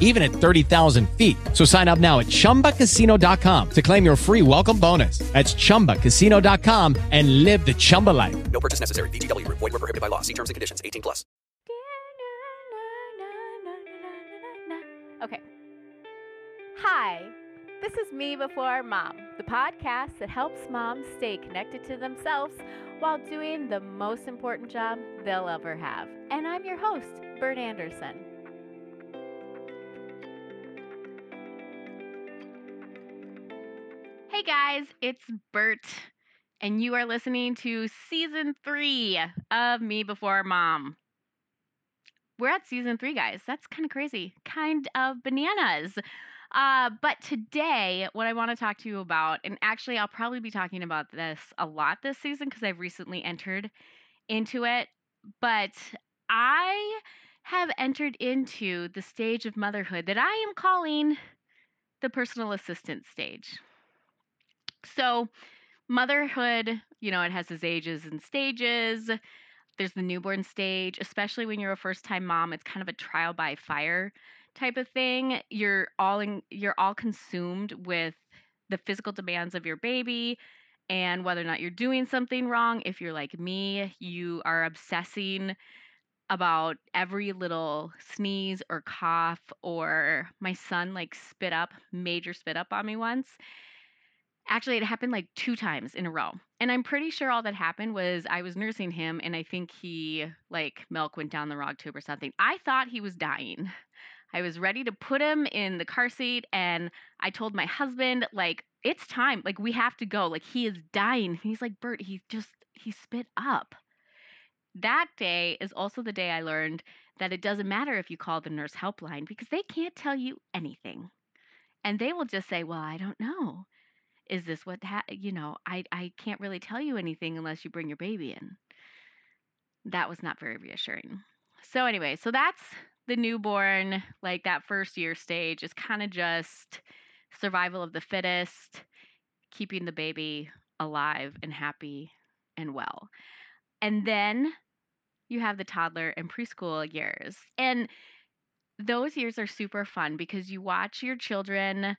even at 30,000 feet. So sign up now at chumbacasino.com to claim your free welcome bonus. That's chumbacasino.com and live the Chumba life. No purchase necessary. VGW Group. Void were prohibited by law. See terms and conditions. 18 plus. Okay. Hi, this is Me Before Mom, the podcast that helps moms stay connected to themselves while doing the most important job they'll ever have. And I'm your host, Bert Anderson. Hey guys, it's Bert, and you are listening to season three of Me Before Mom. We're at season three, guys. That's kind of crazy, kind of bananas. Uh, but today, what I want to talk to you about, and actually, I'll probably be talking about this a lot this season because I've recently entered into it. But I have entered into the stage of motherhood that I am calling the personal assistant stage. So, motherhood, you know, it has its ages and stages. There's the newborn stage, especially when you're a first time mom, it's kind of a trial by fire type of thing. You're all in, you're all consumed with the physical demands of your baby and whether or not you're doing something wrong. If you're like me, you are obsessing about every little sneeze or cough or my son like spit up, major spit up on me once Actually, it happened like two times in a row. And I'm pretty sure all that happened was I was nursing him and I think he, like, milk went down the wrong tube or something. I thought he was dying. I was ready to put him in the car seat and I told my husband, like, it's time. Like, we have to go. Like, he is dying. He's like, Bert, he just, he spit up. That day is also the day I learned that it doesn't matter if you call the nurse helpline because they can't tell you anything. And they will just say, well, I don't know is this what ha- you know i i can't really tell you anything unless you bring your baby in. That was not very reassuring. So anyway so that's the newborn like that first year stage is kind of just survival of the fittest keeping the baby alive and happy and well. And then you have the toddler and preschool years. And those years are super fun because you watch your children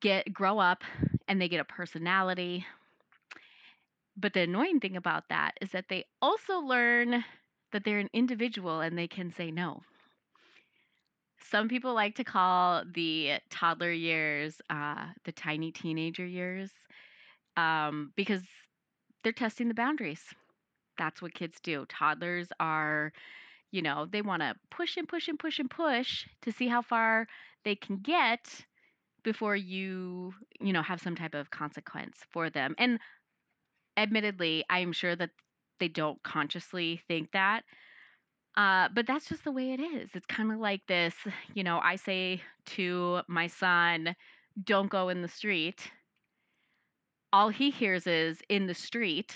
get grow up and they get a personality. But the annoying thing about that is that they also learn that they're an individual and they can say no. Some people like to call the toddler years uh, the tiny teenager years um, because they're testing the boundaries. That's what kids do. Toddlers are, you know, they want to push and push and push and push to see how far they can get before you, you know, have some type of consequence for them. And admittedly, I'm sure that they don't consciously think that. Uh, but that's just the way it is. It's kind of like this, you know, I say to my son, don't go in the street. All he hears is in the street.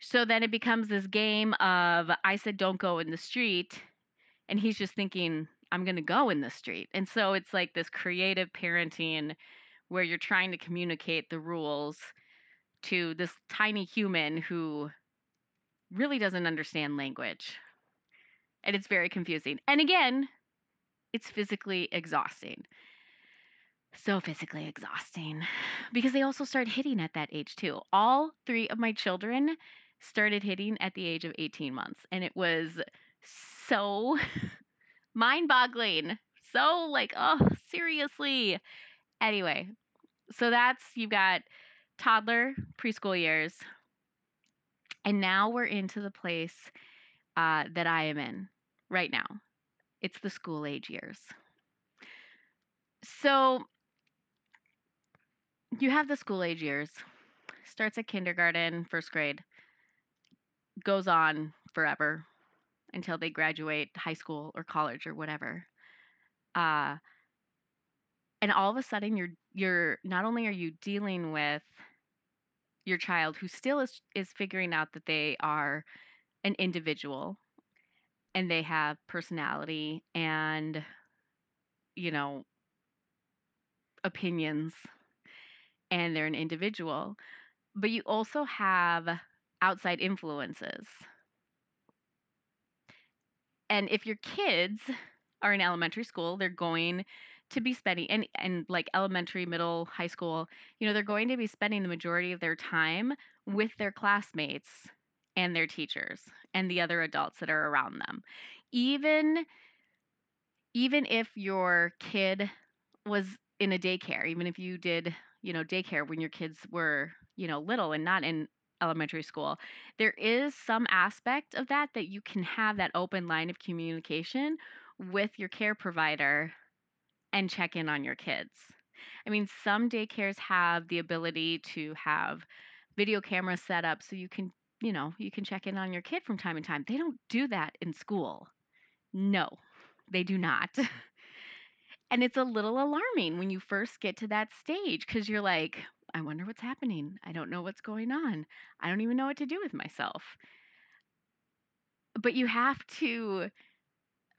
So then it becomes this game of I said, don't go in the street. And he's just thinking, I'm going to go in the street. And so it's like this creative parenting where you're trying to communicate the rules to this tiny human who really doesn't understand language. And it's very confusing. And again, it's physically exhausting. So physically exhausting because they also start hitting at that age too. All three of my children started hitting at the age of 18 months, and it was so mind boggling. So, like, oh, seriously. Anyway, so that's you've got toddler, preschool years, and now we're into the place uh, that I am in right now. It's the school age years. So you have the school age years, starts at kindergarten, first grade, goes on forever until they graduate high school or college or whatever. Uh, and all of a sudden you're you're not only are you dealing with your child who still is is figuring out that they are an individual and they have personality and you know opinions and they're an individual but you also have outside influences and if your kids are in elementary school they're going to be spending and and like elementary middle high school you know they're going to be spending the majority of their time with their classmates and their teachers and the other adults that are around them. Even even if your kid was in a daycare even if you did you know daycare when your kids were you know little and not in elementary school there is some aspect of that that you can have that open line of communication with your care provider and check in on your kids. I mean, some daycares have the ability to have video cameras set up so you can, you know, you can check in on your kid from time to time. They don't do that in school. No, they do not. and it's a little alarming when you first get to that stage because you're like, I wonder what's happening. I don't know what's going on. I don't even know what to do with myself. But you have to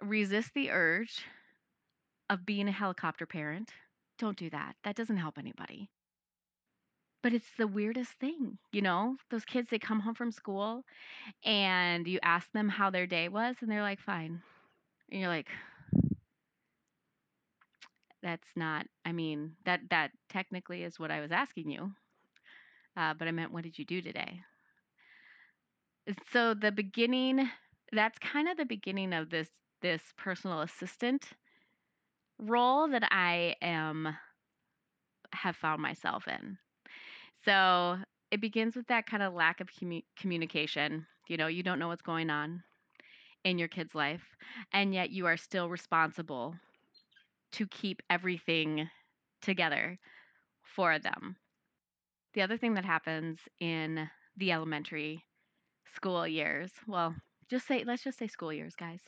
resist the urge of being a helicopter parent. Don't do that. That doesn't help anybody. But it's the weirdest thing, you know? Those kids, they come home from school and you ask them how their day was, and they're like, fine. And you're like, that's not, I mean, that, that technically is what I was asking you. Uh, but I meant, what did you do today? So the beginning, that's kind of the beginning of this this personal assistant role that I am have found myself in. So it begins with that kind of lack of commu- communication. You know, you don't know what's going on in your kid's life, and yet you are still responsible to keep everything together for them. The other thing that happens in the elementary school years, well, just say, let's just say school years, guys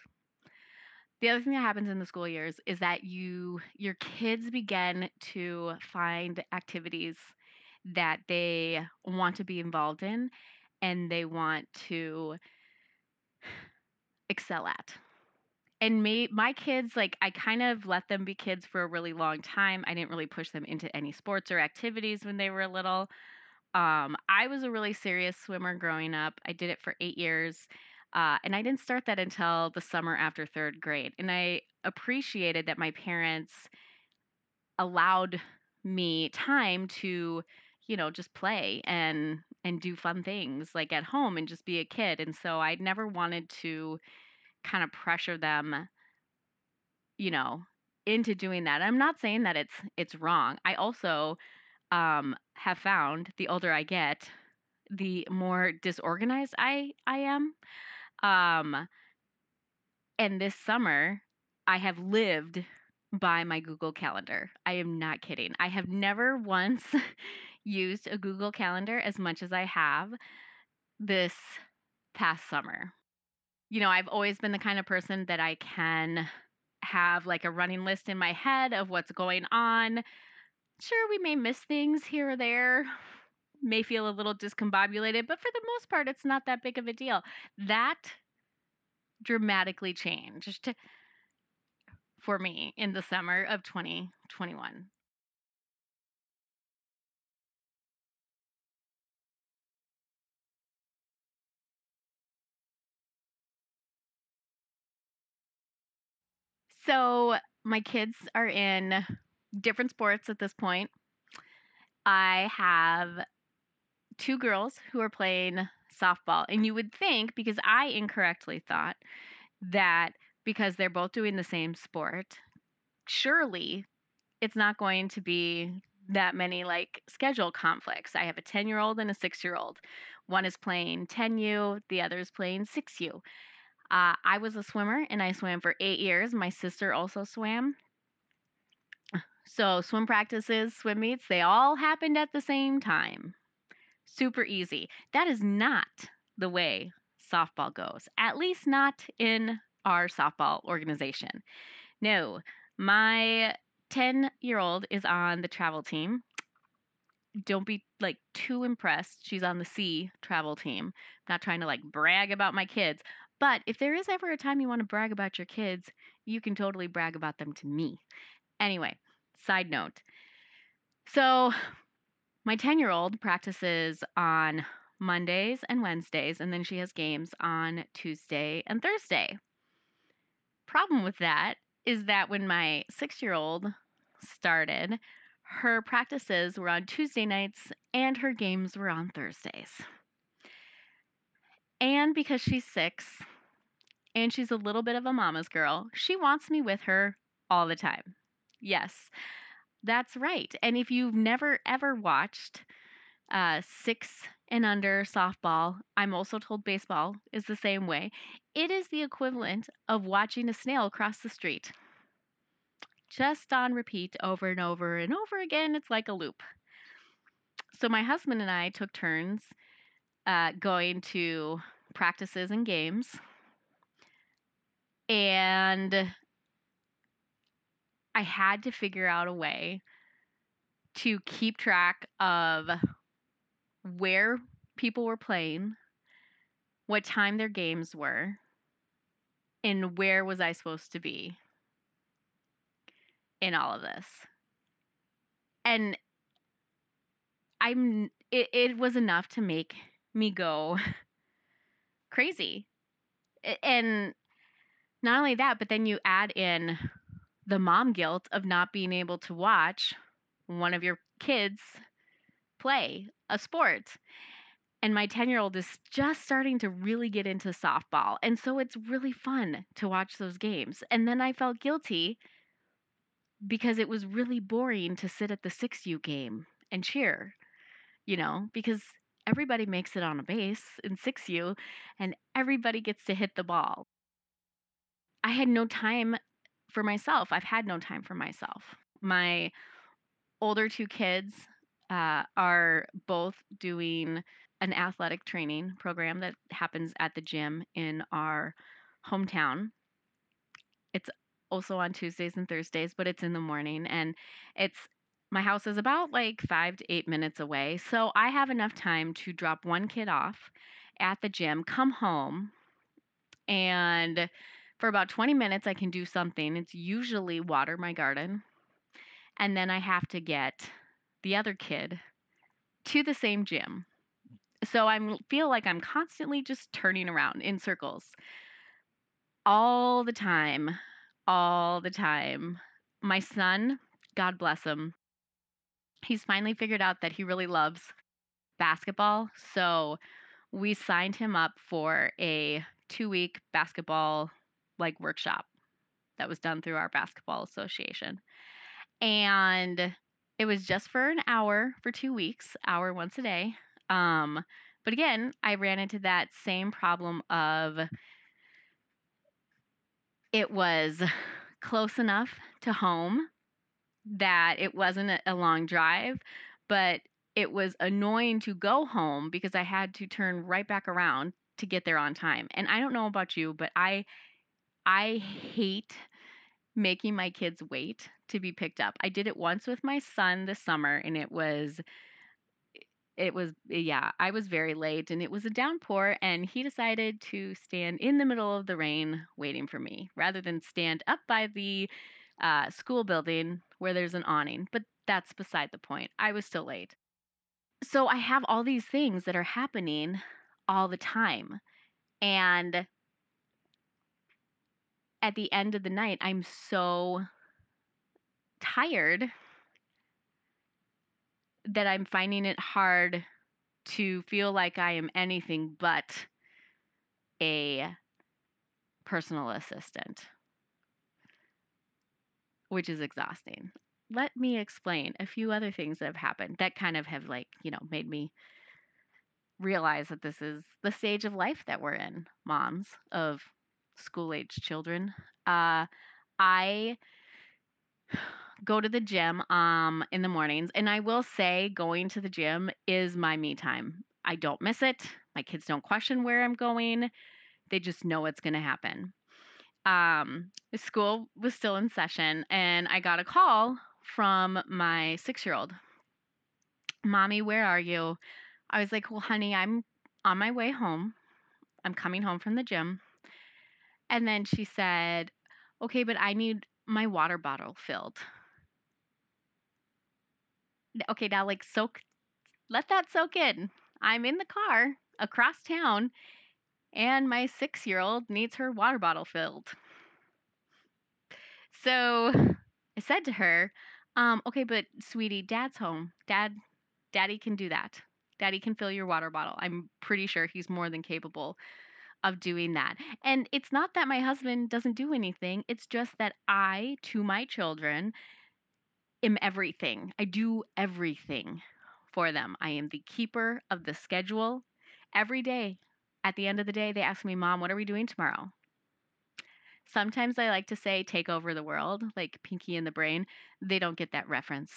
the other thing that happens in the school years is that you your kids begin to find activities that they want to be involved in and they want to excel at and may, my kids like i kind of let them be kids for a really long time i didn't really push them into any sports or activities when they were little um, i was a really serious swimmer growing up i did it for eight years uh, and I didn't start that until the summer after third grade. And I appreciated that my parents allowed me time to, you know, just play and and do fun things like at home and just be a kid. And so I never wanted to kind of pressure them, you know, into doing that. I'm not saying that it's it's wrong. I also um, have found the older I get, the more disorganized I I am. Um, and this summer, I have lived by my Google Calendar. I am not kidding. I have never once used a Google Calendar as much as I have this past summer. You know, I've always been the kind of person that I can have like a running list in my head of what's going on. Sure, we may miss things here or there, may feel a little discombobulated, but for the most part, it's not that big of a deal. That dramatically changed for me in the summer of 2021. So my kids are in different sports at this point. I have two girls who are playing softball. And you would think, because I incorrectly thought that because they're both doing the same sport, surely it's not going to be that many like schedule conflicts. I have a 10 year old and a six year old. One is playing 10U, the other is playing 6U. Uh, I was a swimmer and I swam for eight years. My sister also swam. So, swim practices, swim meets, they all happened at the same time. Super easy. That is not the way softball goes, at least not in our softball organization. No, my 10 year old is on the travel team. Don't be like too impressed. She's on the C travel team. Not trying to like brag about my kids. But if there is ever a time you want to brag about your kids, you can totally brag about them to me. Anyway, side note. So, my 10 year old practices on Mondays and Wednesdays, and then she has games on Tuesday and Thursday. Problem with that is that when my six year old started, her practices were on Tuesday nights and her games were on Thursdays. And because she's six and she's a little bit of a mama's girl, she wants me with her all the time. Yes, that's right. And if you've never ever watched uh, six and under softball, I'm also told baseball is the same way. It is the equivalent of watching a snail cross the street. Just on repeat over and over and over again. It's like a loop. So my husband and I took turns uh, going to practices and games. And I had to figure out a way to keep track of where people were playing, what time their games were, and where was I supposed to be in all of this. And I'm it, it was enough to make me go crazy. And not only that, but then you add in the mom guilt of not being able to watch one of your kids play a sport. And my 10 year old is just starting to really get into softball. And so it's really fun to watch those games. And then I felt guilty because it was really boring to sit at the 6U game and cheer, you know, because everybody makes it on a base in 6U and everybody gets to hit the ball. I had no time for myself. I've had no time for myself. My older two kids uh, are both doing an athletic training program that happens at the gym in our hometown. It's also on Tuesdays and Thursdays, but it's in the morning and it's my house is about like 5 to 8 minutes away. So I have enough time to drop one kid off at the gym, come home, and for about 20 minutes I can do something. It's usually water my garden. And then I have to get the other kid to the same gym. So I feel like I'm constantly just turning around in circles all the time, all the time. My son, God bless him, he's finally figured out that he really loves basketball. So we signed him up for a two week basketball like workshop that was done through our basketball association. And it was just for an hour for two weeks, hour once a day. Um, but again, I ran into that same problem of it was close enough to home that it wasn't a, long drive, but it was annoying to go home because I had to turn right back around to get there on time. And I don't know about you, but I I hate making my kids wait to be picked up. I did it once with my son this summer and it was it was yeah, I was very late and it was a downpour and he decided to stand in the middle of the rain waiting for me rather than stand up by the uh, school building where there's an awning. But that's beside the point. I was still late. So I have all these things that are happening all the time. And at the end of the night, I'm so tired that I'm finding it hard to feel like I am anything but a personal assistant, which is exhausting. Let me explain a few other things that have happened that kind of have, like, you know, made me realize that this is the stage of life that we're in, moms of school age children. Uh, I go to the gym um in the mornings and I will say going to the gym is my me time. I don't miss it. My kids don't question where I'm going. They just know it's going to happen. Um school was still in session and I got a call from my 6-year-old. "Mommy, where are you?" I was like, "Well, honey, I'm on my way home. I'm coming home from the gym." And then she said, "Okay, but I need my water bottle filled." Okay, now like soak let that soak in. I'm in the car across town and my 6-year-old needs her water bottle filled. So I said to her, um, okay, but sweetie, dad's home. Dad, daddy can do that. Daddy can fill your water bottle. I'm pretty sure he's more than capable of doing that. And it's not that my husband doesn't do anything, it's just that I, to my children, am everything. I do everything for them. I am the keeper of the schedule. Every day, at the end of the day, they ask me, Mom, what are we doing tomorrow? Sometimes I like to say take over the world, like Pinky and the Brain. They don't get that reference.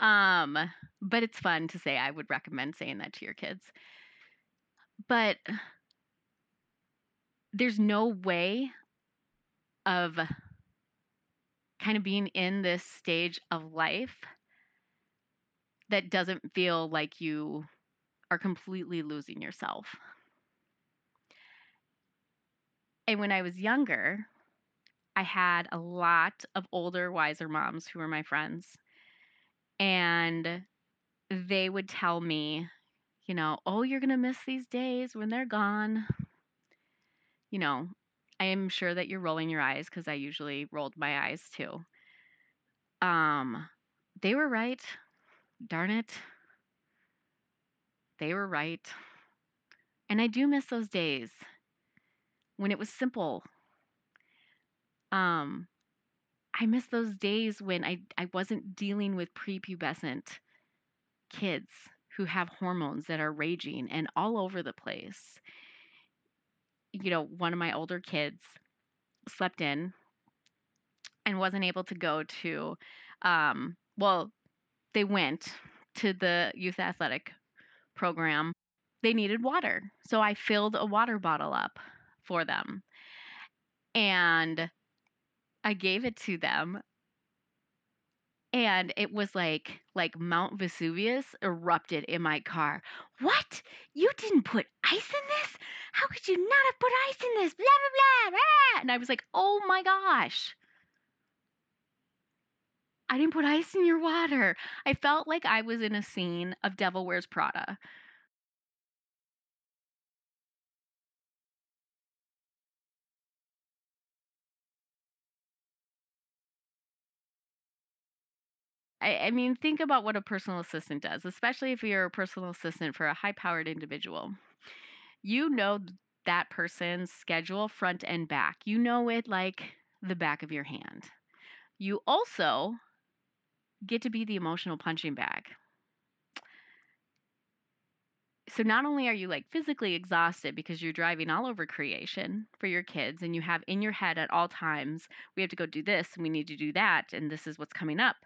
Um, but it's fun to say. I would recommend saying that to your kids. But there's no way of kind of being in this stage of life that doesn't feel like you are completely losing yourself. And when I was younger, I had a lot of older, wiser moms who were my friends. And they would tell me, you know, oh, you're going to miss these days when they're gone. You know, I am sure that you're rolling your eyes because I usually rolled my eyes too. Um, they were right. Darn it. They were right. And I do miss those days when it was simple. Um, I miss those days when I, I wasn't dealing with prepubescent kids who have hormones that are raging and all over the place. You know, one of my older kids slept in and wasn't able to go to, um, well, they went to the youth athletic program. They needed water. So I filled a water bottle up for them. And I gave it to them and it was like like Mount Vesuvius erupted in my car. What? You didn't put ice in this? How could you not have put ice in this? Blah blah blah. blah. And I was like, "Oh my gosh." I didn't put ice in your water. I felt like I was in a scene of Devil Wears Prada. I, I mean, think about what a personal assistant does, especially if you're a personal assistant for a high powered individual. You know that person's schedule front and back, you know it like the back of your hand. You also get to be the emotional punching bag. So not only are you like physically exhausted because you're driving all over creation for your kids and you have in your head at all times, we have to go do this and we need to do that and this is what's coming up.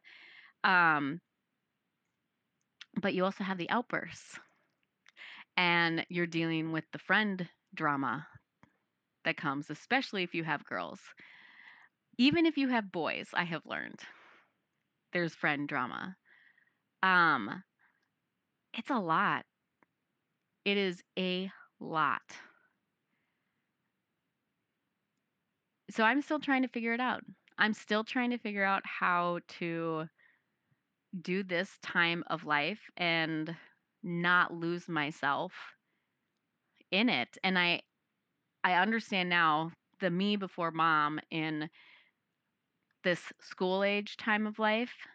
Um, but you also have the outbursts, and you're dealing with the friend drama that comes, especially if you have girls. Even if you have boys, I have learned there's friend drama. Um, it's a lot. It is a lot. So I'm still trying to figure it out. I'm still trying to figure out how to do this time of life and not lose myself in it. And I I understand now the me before mom in this school age time of life.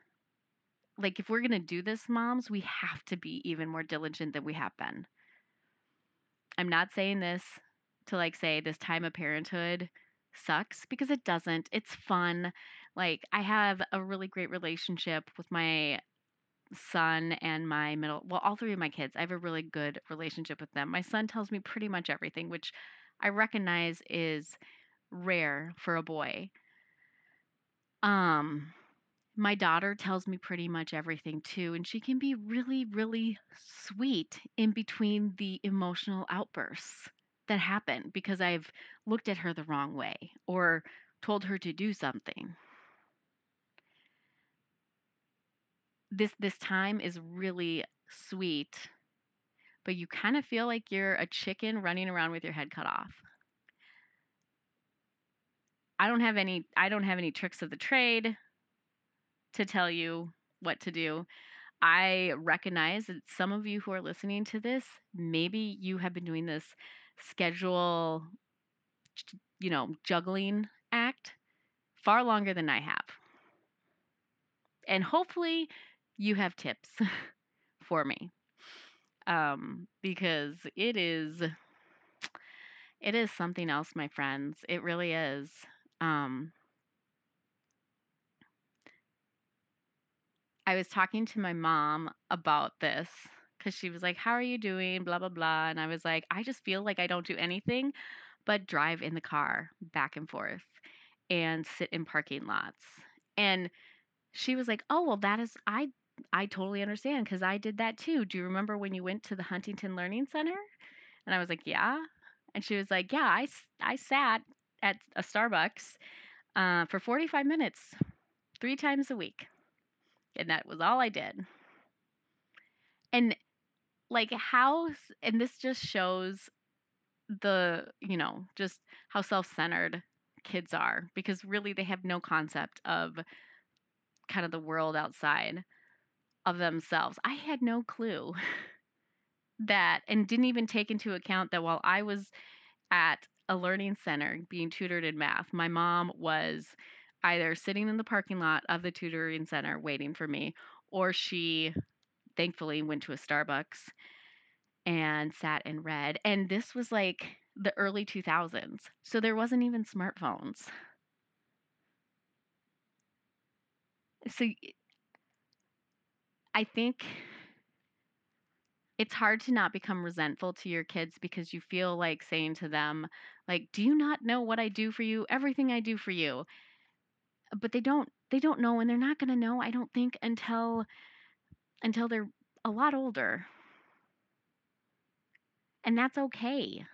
Like, if we're going to do this, moms, we have to be even more diligent than we have been. I'm not saying this to like say this time of parenthood sucks because it doesn't. It's fun. Like, I have a really great relationship with my son and my middle well all three of my kids i have a really good relationship with them. My son tells me pretty much everything which i recognize is rare for a boy. Um my daughter tells me pretty much everything too and she can be really really sweet in between the emotional outbursts that happen because i've looked at her the wrong way or told her to do something this this time is really sweet, but you kind of feel like you're a chicken running around with your head cut off. I don't have any I don't have any tricks of the trade to tell you what to do. I recognize that some of you who are listening to this, maybe you have been doing this schedule you know, juggling act far longer than I have. And hopefully you have tips for me. Um, because it is it is something else, my friends. It really is. Um, I was talking to my mom about this because she was like, How are you doing? Blah, blah, blah. And I was like, I just feel like I don't do anything but drive in the car back and forth and sit in parking lots. And she was like, "Oh, well, that is I I totally understand because I did that too. Do you remember when you went to the Huntington Learning Center?" And I was like, "Yeah." And she was like, "Yeah, I I sat at a Starbucks uh, for 45 minutes, three times a week, and that was all I did." And like how and this just shows the you know just how self-centered kids are because really they have no concept of kind of the world outside of themselves. I had no clue that, and didn't even take into account that while I was at a learning center being tutored in math, my mom was either sitting in the parking lot of the tutoring center waiting for me, or she thankfully went to a Starbucks and sat and read. And this was like the early 2000s. So there wasn't even smartphones. So I think it's hard to not become resentful to your kids because you feel like saying to them like do you not know what i do for you? Everything i do for you. But they don't they don't know and they're not going to know i don't think until until they're a lot older. And that's okay.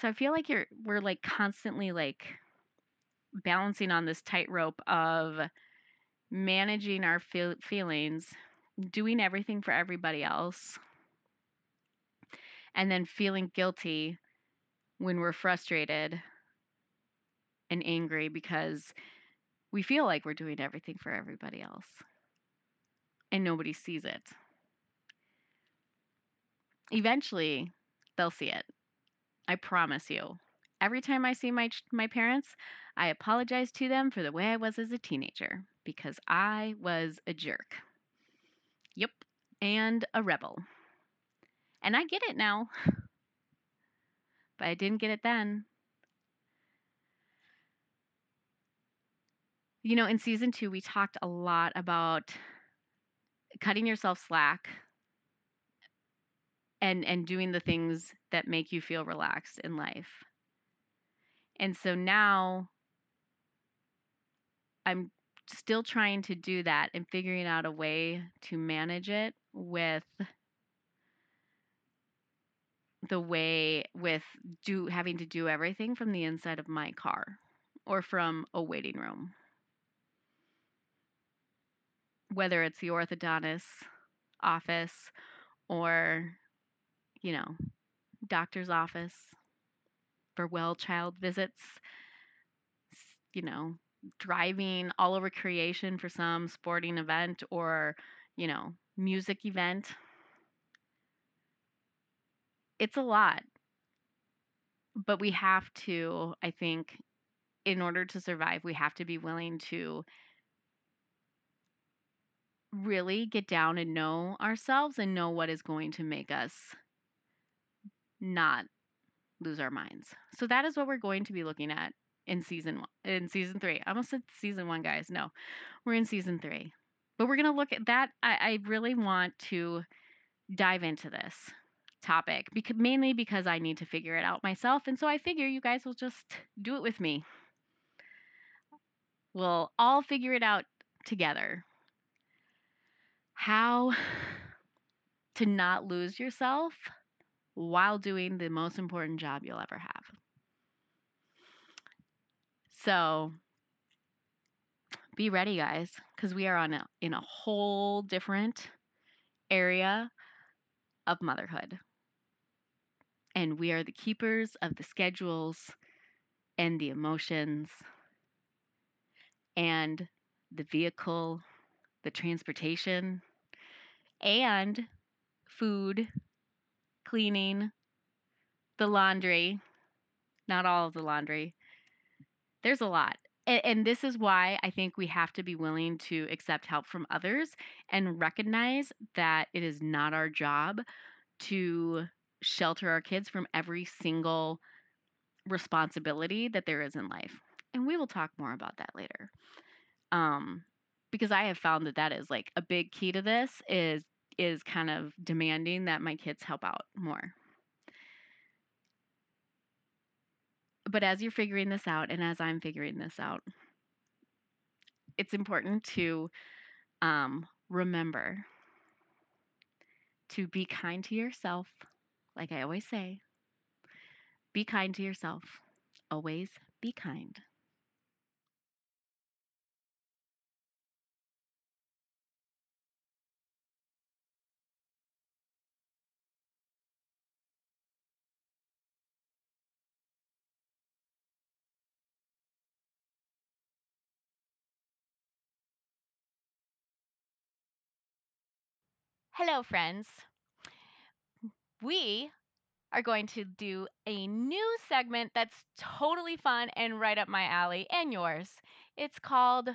So i feel like you're we're like constantly like balancing on this tightrope of managing our feel- feelings, doing everything for everybody else, and then feeling guilty when we're frustrated and angry because we feel like we're doing everything for everybody else and nobody sees it. Eventually, they'll see it. I promise you. Every time I see my my parents, I apologize to them for the way I was as a teenager because I was a jerk. Yep, and a rebel. And I get it now. But I didn't get it then. You know, in season two, we talked a lot about cutting yourself slack and and doing the things that make you feel relaxed in life. And so now I'm still trying to do that and figuring out a way to manage it with the way with do having to do everything from the inside of my car or from a waiting room. Whether it's the orthodontist office or you know doctor's office for well child visits you know driving all over creation for some sporting event or, you know, music event. It's a lot. but we have to, I think, in order to survive, we have to be willing to really get down and know ourselves and know what is going to make us not lose our minds. So that is what we're going to be looking at in season one, in season three. I almost said season one, guys. No, we're in season three. But we're gonna look at that. I, I really want to dive into this topic because mainly because I need to figure it out myself. And so I figure you guys will just do it with me. We'll all figure it out together. How to not lose yourself while doing the most important job you'll ever have. So be ready, guys, because we are on a, in a whole different area of motherhood. And we are the keepers of the schedules and the emotions and the vehicle, the transportation, and food, cleaning, the laundry, not all of the laundry. There's a lot. And, and, this is why I think we have to be willing to accept help from others and recognize that it is not our job to shelter our kids from every single responsibility that there is in life. And we will talk more about that later. Um, because I have found that that is like a big key to this is is kind of demanding that my kids help out more. But as you're figuring this out and as I'm figuring this out, it's important to um, remember to be kind to yourself, like I always say. Be kind to yourself. Always be kind. Hello, friends. We are going to do a new segment that's totally fun and right up my alley and yours. It's called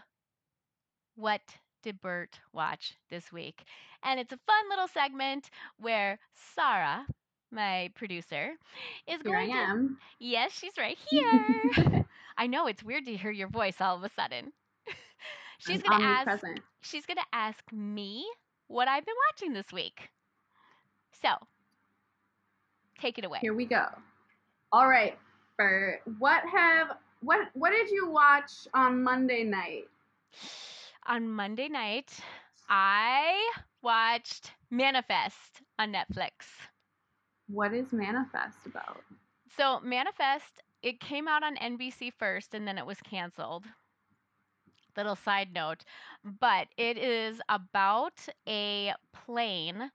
What Did Bert Watch This Week? And it's a fun little segment where Sarah, my producer, is Here going I to. am. Yes, she's right here. I know it's weird to hear your voice all of a sudden. she's I'm to ask omnipresent. she's going to ask me what I've been watching this week. So, take it away. Here we go. All right, Bert. What have what what did you watch on Monday night? On Monday night, I watched Manifest on Netflix. What is Manifest about? So, Manifest, it came out on NBC first and then it was canceled. Little side note, but it is about a plane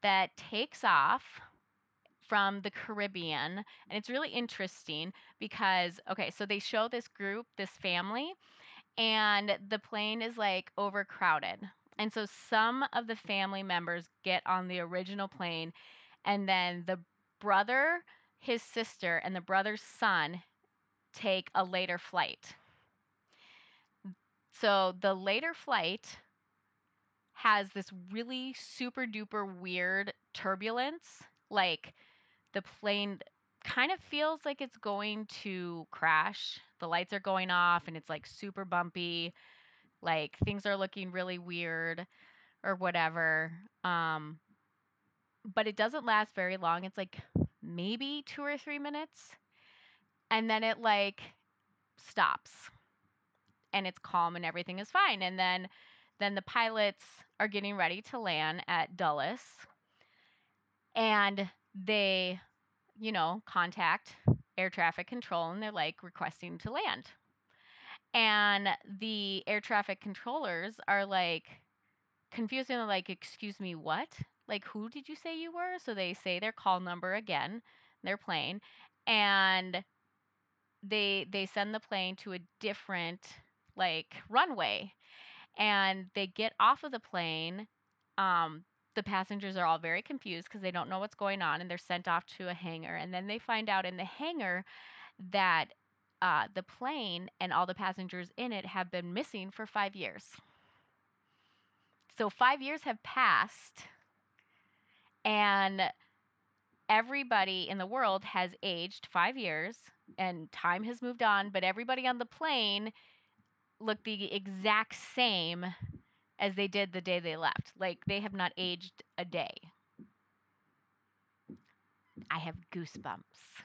that takes off from the Caribbean. And it's really interesting because, okay, so they show this group, this family, and the plane is like overcrowded. And so some of the family members get on the original plane, and then the brother, his sister, and the brother's son take a later flight. So the later flight has this really super duper weird turbulence. Like the plane kind of feels like it's going to crash. The lights are going off and it's like super bumpy. Like things are looking really weird or whatever. Um but it doesn't last very long. It's like maybe 2 or 3 minutes. And then it like stops. And it's calm and everything is fine. And then then the pilots are getting ready to land at Dulles. And they, you know, contact air traffic control and they're like requesting to land. And the air traffic controllers are like confused and they're like, Excuse me, what? Like, who did you say you were? So they say their call number again, their plane, and they they send the plane to a different like runway and they get off of the plane um, the passengers are all very confused because they don't know what's going on and they're sent off to a hangar. And then they find out in the hangar that uh, the plane and all the passengers in it have been missing for five years. So five years have passed, and everybody in the world has aged five years, and time has moved on, but everybody on the plane look the exact same as they did the day they left. Like they have not aged a day. I have goosebumps.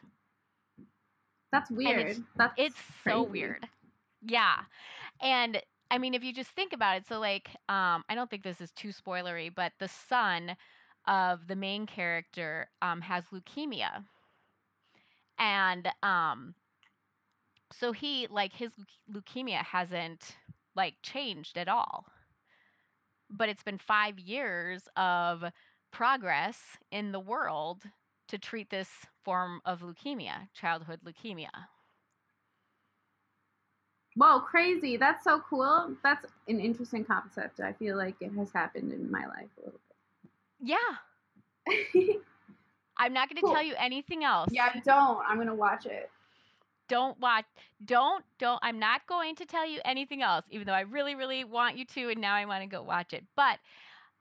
That's weird. it's- That's It's so weird. Yeah. And I mean, if you just think about it, so like, um, I don't think this is too spoilery, but the son of the main character um, has leukemia. And um, so he, like, his leukemia hasn't, like, changed at all. But it's been five years of progress in the world to treat this form of leukemia, childhood leukemia. Whoa, crazy. That's so cool. That's an interesting concept. I feel like it has happened in my life a little bit. Yeah. I'm not going to Cool. tell you anything else. yeah, don't. I'm going to watch it. Don't watch. Don't, don't. I'm not going to tell you anything else, even though I really, really want you to, and now I want to go watch it. But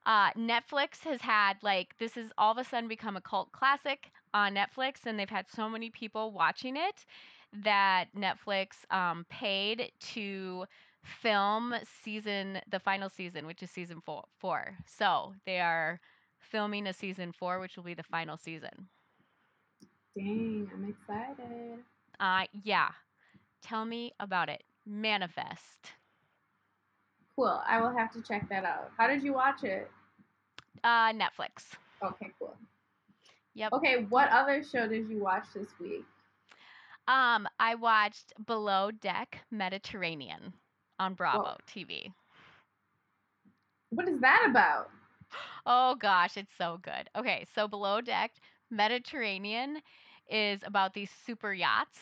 uh, Netflix has had, like, this has all of a sudden become a cult classic on Netflix, and they've had so many people watching it that Netflix um, paid to film season, the final season, which is season four. four. So they are filming a season four, which will be the final season. Dang, I'm excited. Uh, yeah. Tell me about it. Manifest. Cool. I will have to check that out. How did you watch it? Uh, Netflix. Okay, cool. Yep. Okay, what other show did you watch this week? Um, I watched Below Deck Mediterranean on Bravo Whoa. TV. What is that about? Oh gosh, it's so good. Okay, so Below Deck Mediterranean is about these super yachts.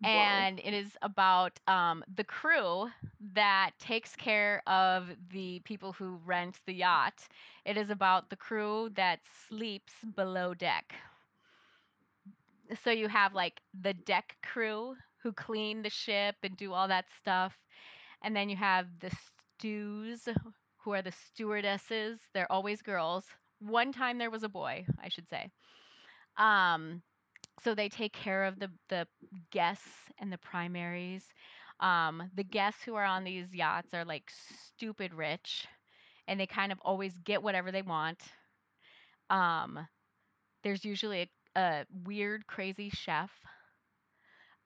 Whoa. and it is about um, the crew that takes care of the people who rent the yacht. It is about the crew that sleeps below deck. So you have like the deck crew who clean the ship and do all that stuff. And then you have the stews who are the stewardesses. They're always girls. One time there was a boy, I should say. Um, so they take care of the the guests and the primaries. Um, the guests who are on these yachts are like stupid rich, and they kind of always get whatever they want. Um, there's usually a, a weird, crazy chef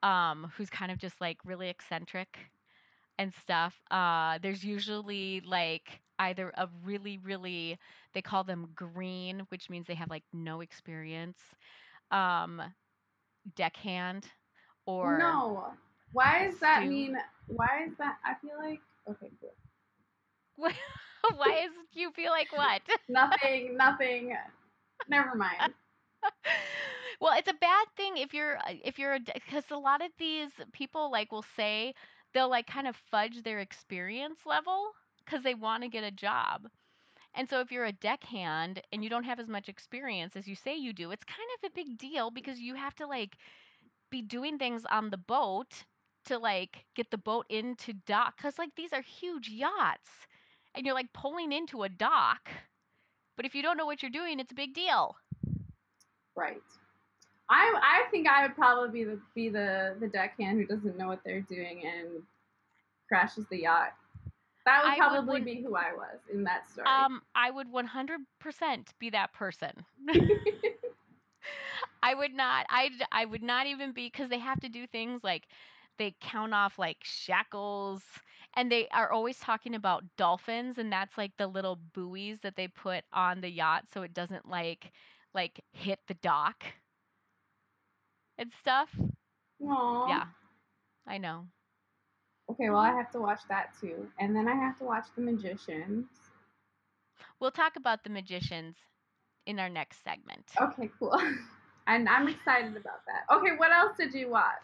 um, who's kind of just like really eccentric and stuff. Uh, there's usually like either a really, really, they call them green, which means they have like no experience, um, deckhand, or no. Why does that stew. mean? Why is that? I feel like okay, cool. why is you feel like what? Nothing. nothing. Never mind. well, it's a bad thing if you're uh, if you're a because a lot of these people like will say they'll like kind of fudge their experience level because they want to get a job. And so if you're a deckhand and you don't have as much experience as you say you do, it's kind of a big deal because you have to like be doing things on the boat to like get the boat into dock cuz like these are huge yachts and you're like pulling into a dock. But if you don't know what you're doing, it's a big deal. Right. I I think I would probably be the be the the deckhand who doesn't know what they're doing and crashes the yacht. That would I would probably wouldn't- be who I was in that story. Um, I would 100% be that person. I would not. I I would not even be because they have to do things like they count off like shackles, and they are always talking about dolphins, and that's like the little buoys that they put on the yacht so it doesn't like like hit the dock and stuff. Aw. Yeah, I know. Okay, well I have to watch that too, and then I have to watch The Magicians. We'll talk about the magicians in our next segment. Okay, cool. And I'm excited about that. Okay, what else did you watch?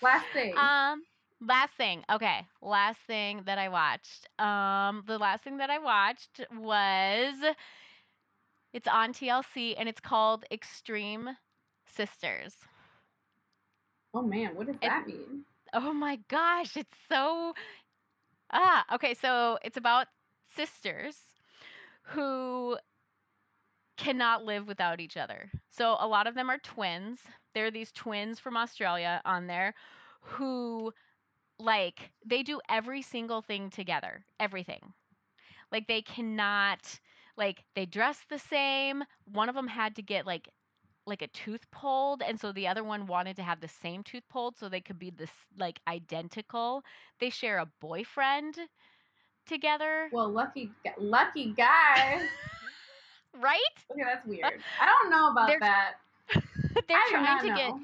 Last thing. Um, last thing. Okay, last thing that I watched. Um, the last thing that I watched was It's on TLC and it's called Extreme Sisters. Oh man, what does It- that mean? Oh my gosh, it's so Ah, okay, so it's about sisters who cannot live without each other. So a lot of them are twins. There are these twins from Australia on there who like they do every single thing together, everything. Like they cannot like they dress the same. One of them had to get like like a tooth pulled and so the other one wanted to have the same tooth pulled so they could be this like identical. They share a boyfriend together, Well, lucky, lucky guy. right? Okay, that's weird. I don't know about They're that. They're I trying to get.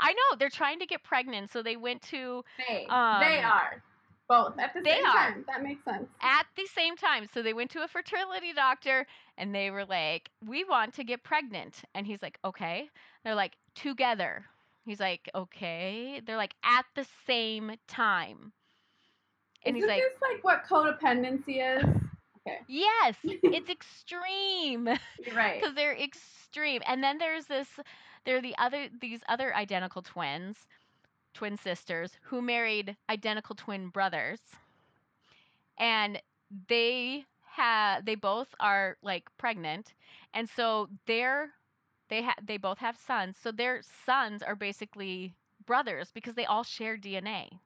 I know, they're trying to get pregnant so they went to They, they um, are both at the they same are. time. That makes sense. at the same time. So they went to a fertility doctor and they were like, "We want to get pregnant." And he's like, "Okay." They're like, "Together." He's like, "Okay." They're like at the same time. And he's Isn't like, this like what codependency is? Okay. "Yes, it's extreme." You're right. because they're extreme. And then there's this, there are the other these other identical twins, twin sisters who married identical twin brothers, and they have they both are like pregnant, and so they're they have they both have sons. So their sons are basically brothers because they all share DNA.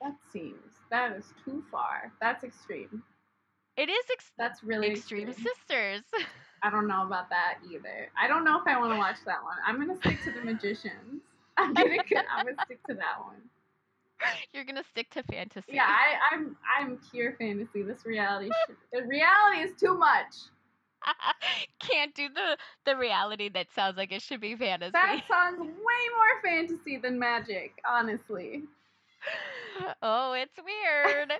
That seems that is too far. That's extreme. It is ex- That's really extreme extreme. sisters. I don't know about that either. I don't know if I want to watch that one. I'm gonna stick to the magicians. I'm gonna I'm gonna stick to that one. You're gonna stick to fantasy. Yeah, I, I'm I'm pure fantasy. This reality, the reality is too much. Can't do the the reality that sounds like it should be fantasy. That sounds way more fantasy than magic, honestly. oh, it's weird.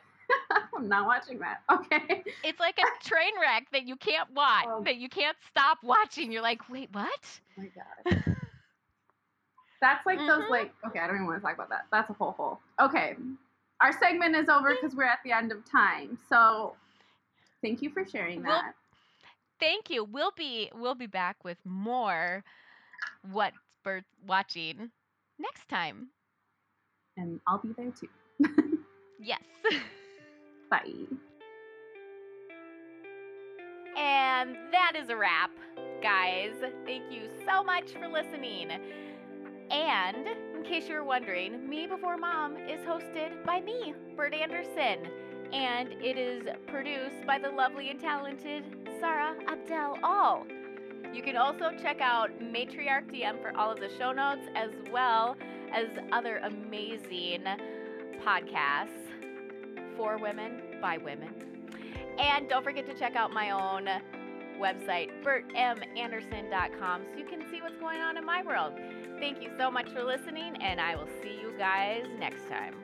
I'm not watching that. Okay. it's like a train wreck that you can't watch, Oh. that you can't stop watching. You're like, wait, what? Oh my god. That's like those Mhm. like okay, I don't even want to talk about that. That's a whole hole. Okay. Our segment is over because we're at the end of time. So thank you for sharing We'll- that. Thank you. We'll be we'll be back with more what's birth watching next time. And I'll be there too. Yes. Bye. And that is a wrap, guys. Thank you so much for listening. And in case you were wondering, Me Before Mom is hosted by me, Bert Anderson, and it is produced by the lovely and talented Sarah Abdel All. You can also check out Matriarch DM for all of the show notes as well as other amazing podcasts for women by women. And don't forget to check out my own website, bertmanderson.com, so you can see what's going on in my world. Thank you so much for listening, and I will see you guys next time.